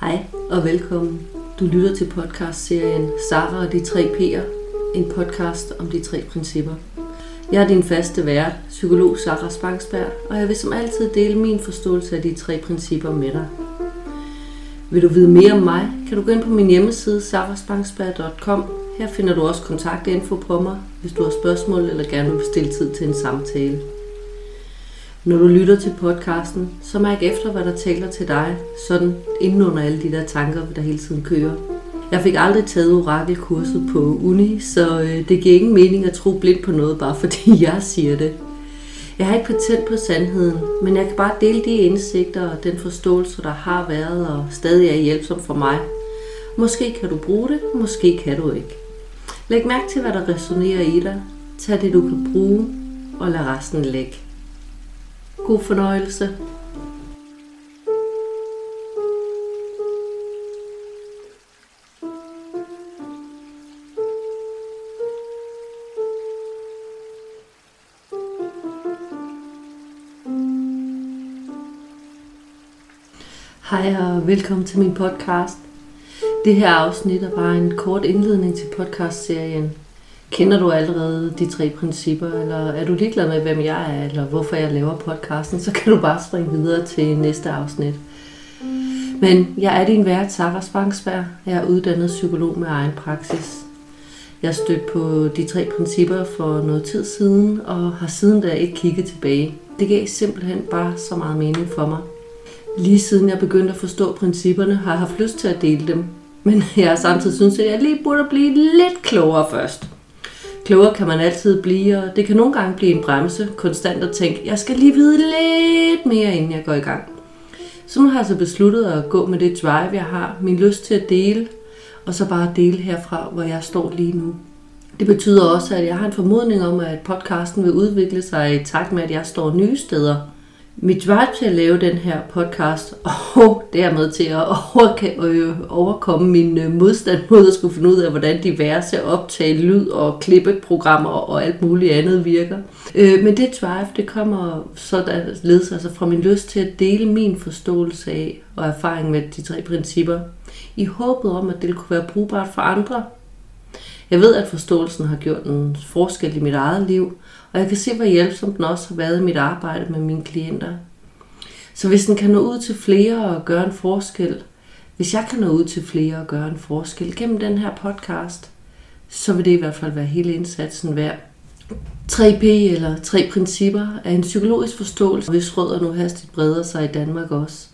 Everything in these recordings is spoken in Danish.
Hej og velkommen. Du lytter til podcastserien Sara og de tre P'er, en podcast om de tre principper. Jeg er din faste vært, psykolog Sara Spangsberg, og jeg vil som altid dele min forståelse af de tre principper med dig. Vil du vide mere om mig, kan du gå ind på min hjemmeside saraspangsberg.com. Her finder du også kontaktinfo på mig, hvis du har spørgsmål eller gerne vil bestille tid til en samtale. Når du lytter til podcasten, så mærk efter, hvad der taler til dig, sådan inden under alle de der tanker, der hele tiden kører. Jeg fik aldrig taget orakelkurset på uni, så øh, det giver ingen mening at tro blidt på noget, bare fordi jeg siger det. Jeg har ikke patent på sandheden, men jeg kan bare dele de indsigter og den forståelse, der har været og stadig er hjælpsom for mig. Måske kan du bruge det, måske kan du ikke. Læg mærke til, hvad der resonerer i dig. Tag det, du kan bruge, og lad resten ligge. God fornøjelse. Hej og velkommen til min podcast. Det her afsnit er bare en kort indledning til podcastserien Kender du allerede de tre principper, eller er du ligeglad med, hvem jeg er, eller hvorfor jeg laver podcasten, så kan du bare springe videre til næste afsnit. Men jeg er din vært, Sarah Spangsberg. Jeg er uddannet psykolog med egen praksis. Jeg stødt på de tre principper for noget tid siden, og har siden da ikke kigget tilbage. Det gav simpelthen bare så meget mening for mig. Lige siden jeg begyndte at forstå principperne, har jeg haft lyst til at dele dem. Men jeg har samtidig synes, at jeg lige burde blive lidt klogere først. Klogere kan man altid blive, og det kan nogle gange blive en bremse, konstant at tænke, jeg skal lige vide lidt mere, inden jeg går i gang. Så nu har jeg så besluttet at gå med det drive, jeg har, min lyst til at dele, og så bare dele herfra, hvor jeg står lige nu. Det betyder også, at jeg har en formodning om, at podcasten vil udvikle sig i takt med, at jeg står nye steder – mit drive til at lave den her podcast, og dermed til at øh, overkomme min øh, modstand mod at skulle finde ud af, hvordan diverse optage lyd og klippeprogrammer og alt muligt andet virker. Øh, men det drive, det kommer således altså fra min lyst til at dele min forståelse af og erfaring med de tre principper, i håbet om, at det kunne være brugbart for andre. Jeg ved, at forståelsen har gjort en forskel i mit eget liv, og jeg kan se, hvor hjælpsom den også har været i mit arbejde med mine klienter. Så hvis den kan nå ud til flere og gøre en forskel, hvis jeg kan nå ud til flere og gøre en forskel gennem den her podcast, så vil det i hvert fald være hele indsatsen værd. 3P eller tre principper er en psykologisk forståelse, hvis rødder nu hastigt breder sig i Danmark også.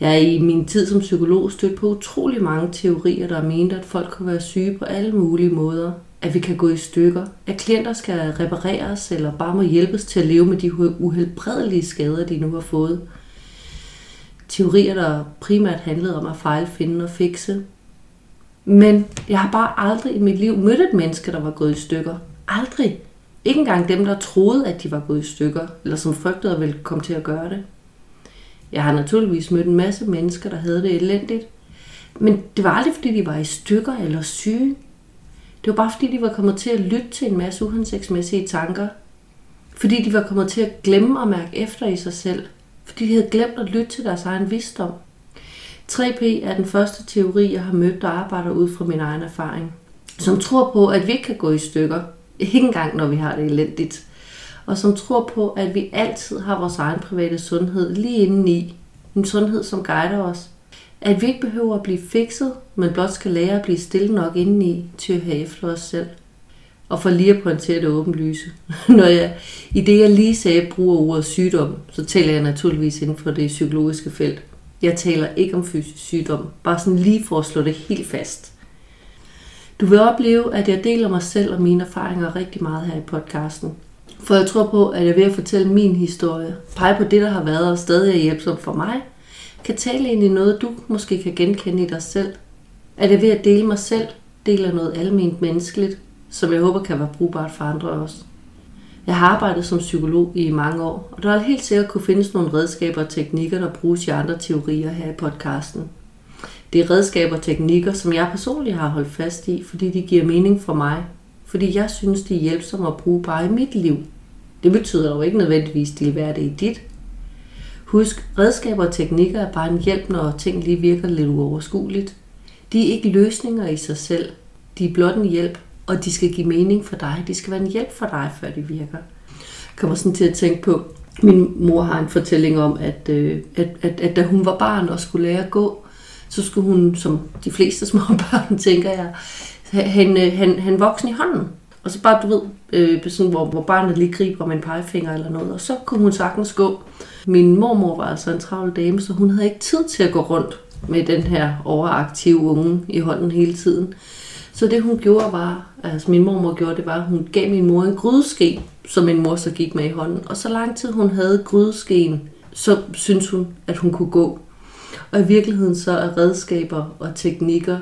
Jeg er i min tid som psykolog stødt på utrolig mange teorier, der mente, at folk kunne være syge på alle mulige måder at vi kan gå i stykker, at klienter skal repareres eller bare må hjælpes til at leve med de uhelbredelige skader, de nu har fået. Teorier, der primært handlede om at fejlfinde og fikse. Men jeg har bare aldrig i mit liv mødt et menneske, der var gået i stykker. Aldrig. Ikke engang dem, der troede, at de var gået i stykker, eller som frygtede at ville komme til at gøre det. Jeg har naturligvis mødt en masse mennesker, der havde det elendigt. Men det var aldrig, fordi de var i stykker eller syge. Det var bare fordi, de var kommet til at lytte til en masse uhensigtsmæssige tanker. Fordi de var kommet til at glemme at mærke efter i sig selv. Fordi de havde glemt at lytte til deres egen visdom. 3P er den første teori, jeg har mødt, der arbejder ud fra min egen erfaring. Som tror på, at vi ikke kan gå i stykker. Ikke engang, når vi har det elendigt. Og som tror på, at vi altid har vores egen private sundhed lige indeni. En sundhed, som guider os. At vi ikke behøver at blive fikset, men blot skal lære at blive stille nok indeni til at have efter os selv. Og for lige at pointere det åbenlyse. Når jeg i det, jeg lige sagde, bruger ordet sygdom, så taler jeg naturligvis inden for det psykologiske felt. Jeg taler ikke om fysisk sygdom, bare sådan lige for at slå det helt fast. Du vil opleve, at jeg deler mig selv og mine erfaringer rigtig meget her i podcasten. For jeg tror på, at jeg ved at fortælle min historie, pege på det, der har været og stadig er hjælpsomt for mig, kan tale ind i noget, du måske kan genkende i dig selv. Er jeg ved at dele mig selv, deler noget almindeligt menneskeligt, som jeg håber kan være brugbart for andre også. Jeg har arbejdet som psykolog i mange år, og der er helt sikkert kunne findes nogle redskaber og teknikker, der bruges i andre teorier her i podcasten. Det er redskaber og teknikker, som jeg personligt har holdt fast i, fordi de giver mening for mig. Fordi jeg synes, de er hjælpsomme at bruge bare i mit liv. Det betyder jo ikke nødvendigvis, at de vil være det i dit. Husk, redskaber og teknikker er bare en hjælp, når ting lige virker lidt uoverskueligt. De er ikke løsninger i sig selv. De er blot en hjælp, og de skal give mening for dig. De skal være en hjælp for dig, før de virker. Jeg kommer sådan til at tænke på, min mor har en fortælling om, at, øh, at, at, at da hun var barn og skulle lære at gå, så skulle hun, som de fleste små børn, tænker jeg, han, øh, han, han voksen i hånden. Og så bare, du ved, øh, sådan, hvor, hvor barnet lige griber med en pegefinger eller noget, og så kunne hun sagtens gå. Min mormor var altså en travl dame, så hun havde ikke tid til at gå rundt med den her overaktive unge i hånden hele tiden. Så det hun gjorde var, altså min mormor gjorde det var, hun gav min mor en grydeske, som min mor så gik med i hånden. Og så lang tid hun havde grydeskeen, så synes hun, at hun kunne gå. Og i virkeligheden så er redskaber og teknikker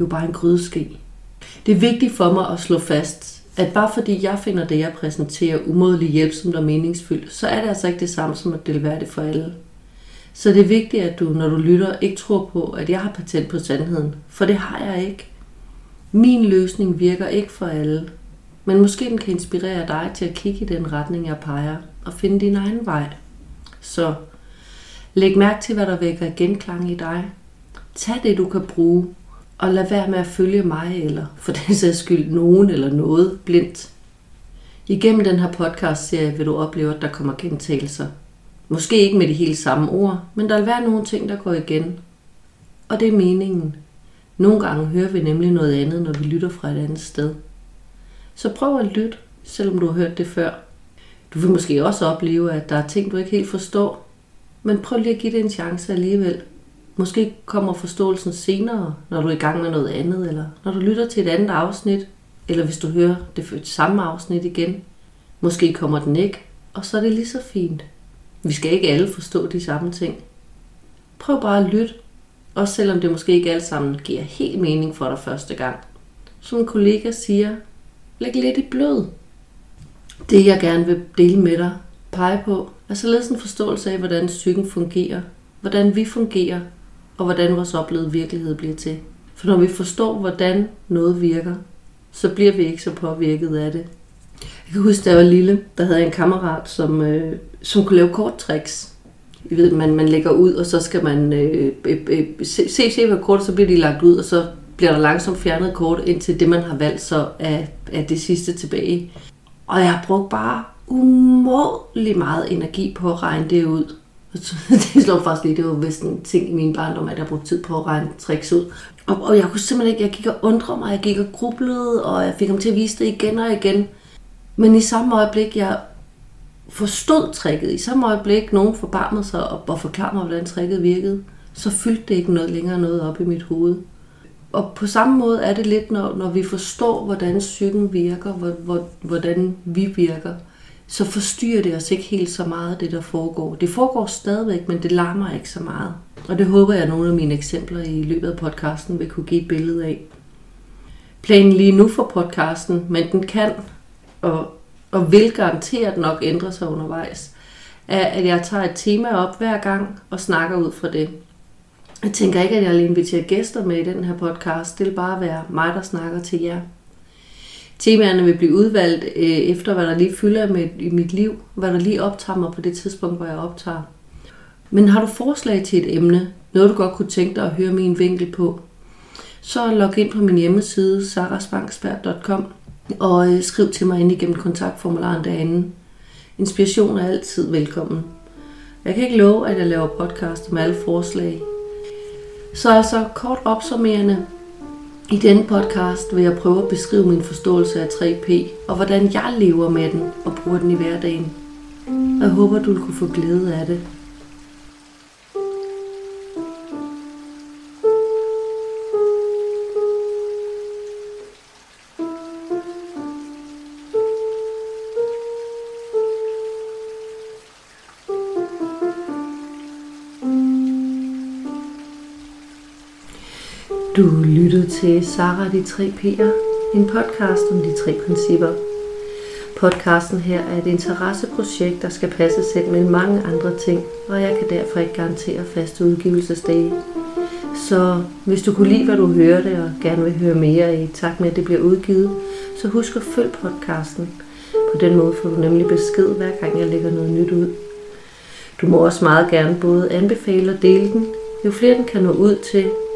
jo bare en grydeske. Det er vigtigt for mig at slå fast, at bare fordi jeg finder det, jeg præsenterer umådelig hjælpsomt og meningsfyldt, så er det altså ikke det samme som, at det vil det for alle. Så det er vigtigt, at du, når du lytter, ikke tror på, at jeg har patent på sandheden. For det har jeg ikke. Min løsning virker ikke for alle. Men måske den kan inspirere dig til at kigge i den retning, jeg peger, og finde din egen vej. Så læg mærke til, hvad der vækker genklang i dig. Tag det, du kan bruge, og lad være med at følge mig, eller for den sags skyld nogen eller noget blindt. Igennem den her podcast-serie vil du opleve, at der kommer gentagelser. Måske ikke med de helt samme ord, men der vil være nogle ting, der går igen. Og det er meningen. Nogle gange hører vi nemlig noget andet, når vi lytter fra et andet sted. Så prøv at lytte, selvom du har hørt det før. Du vil måske også opleve, at der er ting, du ikke helt forstår. Men prøv lige at give det en chance alligevel. Måske kommer forståelsen senere, når du er i gang med noget andet, eller når du lytter til et andet afsnit, eller hvis du hører det samme afsnit igen. Måske kommer den ikke, og så er det lige så fint. Vi skal ikke alle forstå de samme ting. Prøv bare at lytte, også selvom det måske ikke alt sammen giver helt mening for dig første gang. Som en kollega siger, læg lidt i blød. Det jeg gerne vil dele med dig, pege på, er således en forståelse af, hvordan psyken fungerer, hvordan vi fungerer, og hvordan vores oplevede virkelighed bliver til. For når vi forstår, hvordan noget virker, så bliver vi ikke så påvirket af det. Jeg kan huske, da jeg var lille, der havde jeg en kammerat, som, øh, som kunne lave korttricks. I ved, man, man lægger ud, og så skal man øh, øh, øh se, se, se, hvad kort, så bliver de lagt ud, og så bliver der langsomt fjernet kort, indtil det, man har valgt, så er, er det sidste tilbage. Og jeg har brugt bare umådelig meget energi på at regne det ud. det slår faktisk lige, det var vist en ting i min barndom, at jeg brugte tid på at regne tricks ud. Og, og jeg kunne simpelthen ikke, jeg gik og undrede mig, jeg gik og grublede, og jeg fik ham til at vise det igen og igen. Men i samme øjeblik, jeg forstod tricket, i samme øjeblik, nogen forbarmede sig og, og forklarede mig, hvordan tricket virkede, så fyldte det ikke noget længere noget op i mit hoved. Og på samme måde er det lidt, når, når vi forstår, hvordan psyken virker, hvor, hvor, hvordan vi virker, så forstyrrer det os ikke helt så meget, det der foregår. Det foregår stadigvæk, men det larmer ikke så meget. Og det håber jeg, at nogle af mine eksempler i løbet af podcasten vil kunne give et billede af. Planen lige nu for podcasten, men den kan og, og vil garanteret nok ændre sig undervejs, er, at jeg tager et tema op hver gang og snakker ud fra det. Jeg tænker ikke, at jeg vil invitere gæster med i den her podcast. Det vil bare være mig, der snakker til jer. Temaerne vil blive udvalgt øh, efter, hvad der lige fylder med, i mit liv, hvad der lige optager mig på det tidspunkt, hvor jeg optager. Men har du forslag til et emne, noget du godt kunne tænke dig at høre min vinkel på, så log ind på min hjemmeside sarasbanksberg.com og øh, skriv til mig ind igennem kontaktformularen derinde. Inspiration er altid velkommen. Jeg kan ikke love, at jeg laver podcast med alle forslag. Så altså kort opsummerende. I denne podcast vil jeg prøve at beskrive min forståelse af 3P og hvordan jeg lever med den og bruger den i hverdagen. Jeg håber, du vil kunne få glæde af det. Du lyttede til Sara de tre P'er, en podcast om de tre principper. Podcasten her er et interesseprojekt, der skal passe selv med mange andre ting, og jeg kan derfor ikke garantere faste udgivelsesdage. Så hvis du kunne lide, hvad du hørte, og gerne vil høre mere i takt med, at det bliver udgivet, så husk at følge podcasten. På den måde får du nemlig besked, hver gang jeg lægger noget nyt ud. Du må også meget gerne både anbefale og dele den. Jo flere den kan nå ud til,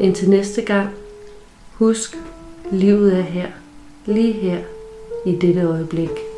Indtil næste gang, husk, livet er her, lige her, i dette øjeblik.